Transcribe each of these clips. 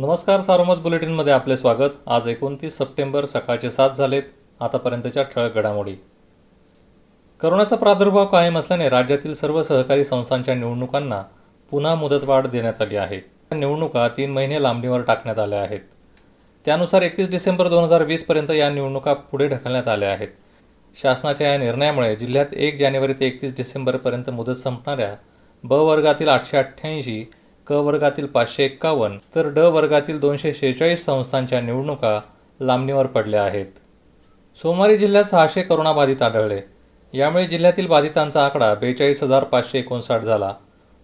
नमस्कार सारोमत बुलेटिनमध्ये आपले स्वागत. आज एकोणतीस सप्टेंबर सकाळचे सात झालेत आतापर्यंतच्या ठळक घडामोडी. करोनाचा प्रादुर्भाव कायम असल्याने राज्यातील सर्व सहकारी संस्थांच्या निवडणुकांना पुन्हा मुदतवाढ देण्यात आली आहे. या निवडणुका तीन महिने लांबणीवर टाकण्यात आल्या आहेत. त्यानुसार एकतीस डिसेंबर दोन हजार वीसपर्यंत या निवडणुका पुढे ढकलण्यात आल्या आहेत. शासनाच्या या निर्णयामुळे जिल्ह्यात एक जानेवारी ते एकतीस डिसेंबरपर्यंत मुदत संपणाऱ्या ब वर्गातील आठशे अठ्ठ्याऐंशी क वर्गातील पाचशे एक्कावन्न तर ड वर्गातील दोनशे शेहेचाळीस संस्थांच्या निवडणुका लांबणीवर पडल्या आहेत. सोमवारी जिल्ह्यात सहाशे करोनाबाधित आढळले. यामुळे जिल्ह्यातील बाधितांचा आकडा बेचाळीस हजार पाचशे एकोणसाठ झाला.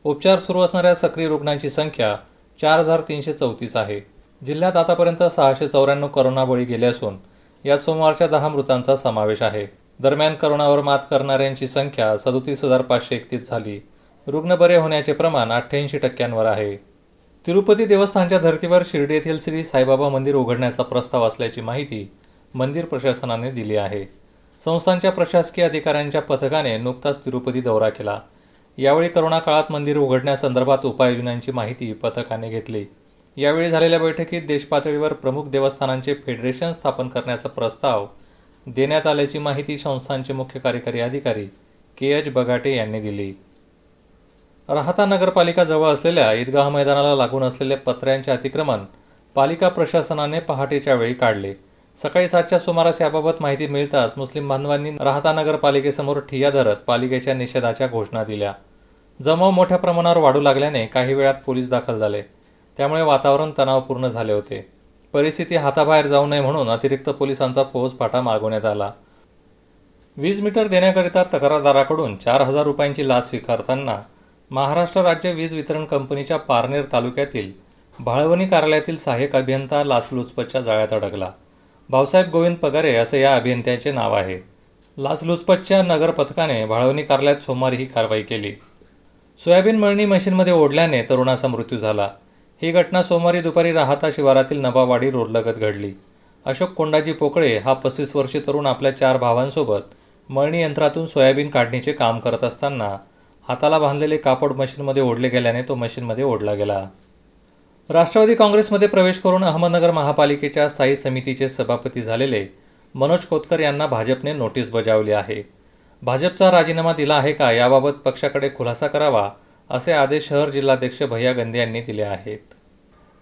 उपचार सुरू असणाऱ्या सक्रिय रुग्णांची संख्या चार हजार तीनशे चौतीस आहे. जिल्ह्यात आतापर्यंत सहाशे चौऱ्याण्णव करोना बळी गेले असून यात सोमवारच्या दहा मृतांचा समावेश आहे. दरम्यान करोनावर मात करणाऱ्यांची संख्या सदोतीस हजार पाचशे एकतीस झाली. रुग्ण बरे होण्याचे प्रमाण अठ्ठ्याऐंशी टक्क्यांवर आहे. तिरुपती देवस्थानच्या धर्तीवर शिर्डी येथील श्री साईबाबा मंदिर उघडण्याचा प्रस्ताव असल्याची माहिती मंदिर प्रशासनाने दिली आहे. संस्थांच्या प्रशासकीय अधिकाऱ्यांच्या पथकाने नुकताच तिरुपती दौरा केला. यावेळी करोना काळात मंदिर उघडण्यासंदर्भात उपाययोजनांची माहिती पथकाने घेतली. यावेळी झालेल्या बैठकीत देशपातळीवर प्रमुख देवस्थानांचे फेडरेशन स्थापन करण्याचा प्रस्ताव देण्यात आल्याची माहिती संस्थांचे मुख्य कार्यकारी अधिकारी के एच बगाटे यांनी दिली. राहता नगरपालिका जवळ असलेल्या ईदगाह मैदानाला लागून असलेले पत्र्यांचे अतिक्रमण पालिका प्रशासनाने पहाटेच्या वेळी काढले. सकाळी सातच्या सुमारास याबाबत माहिती मिळताच मुस्लिम बांधवांनी राहता नगरपालिकेसमोर ठिय्या धरत पालिकेच्या निषेधाच्या घोषणा दिल्या. जमाव मोठ्या प्रमाणावर वाढू लागल्याने काही वेळात पोलीस दाखल झाले. त्यामुळे वातावरण तणावपूर्ण झाले होते. परिस्थिती हाताबाहेर जाऊ नये म्हणून अतिरिक्त पोलिसांचा फौजफाटा मागवण्यात आला. वीज मीटर देण्याकरिता तक्रारदाराकडून चार हजार रुपयांची लाच स्वीकारताना महाराष्ट्र राज्य वीज वितरण कंपनीच्या पारनेर तालुक्यातील भाळवणी कार्यालयातील सहाय्यक अभियंता लाचलुचपतच्या जाळ्यात अडकला. भाऊसाहेब गोविंद पगारे असं या अभियंत्याचे नाव आहे. लाचलुचपतच्या नगर पथकाने भाळवणी कार्यालयात सोमवारी ही कारवाई केली. सोयाबीन मळणी मशीनमध्ये ओढल्याने तरुणाचा मृत्यू झाला. ही घटना सोमवारी दुपारी राहता शिवारातील नबावाडी रोडलगत घडली. अशोक कोंडाजी पोकळे हा पस्तीस वर्षीय तरुण आपल्या चार भावांसोबत मळणी यंत्रातून सोयाबीन काढणीचे काम करत असताना हाताला बांधलेले कापड मशीनमध्ये ओढले गेल्याने तो मशीनमध्ये ओढला गेला. राष्ट्रवादी काँग्रेसमध्ये प्रवेश करून अहमदनगर महापालिकेच्या स्थायी समितीचे सभापती झालेले मनोज खोतकर यांना भाजपने नोटीस बजावली आहे. भाजपचा राजीनामा दिला आहे का याबाबत पक्षाकडे खुलासा करावा असे आदेश शहर जिल्हाध्यक्ष भैया गंदे यांनी दिले आहेत.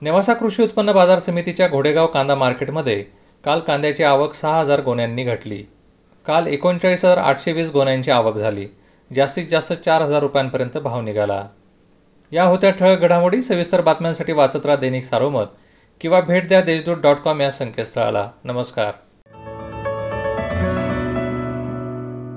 नेवासा कृषी उत्पन्न बाजार समितीच्या घोडेगाव कांदा मार्केटमध्ये काल कांद्याची आवक सहा हजार गोण्यांनी घटली. काल एकोणचाळीस हजार आठशे वीस गोण्यांची आवक झाली. जास्तीत जास्त चार हजार रुपयांपर्यंत भाव निघाला. या होत्या ठळक घडामोडी सविस्तर बातम्यांसाठी वाचत राहा दैनिक सारोमत किंवा भेट द्या देशदूत डॉट कॉम या संकेतस्थळाला. नमस्कार.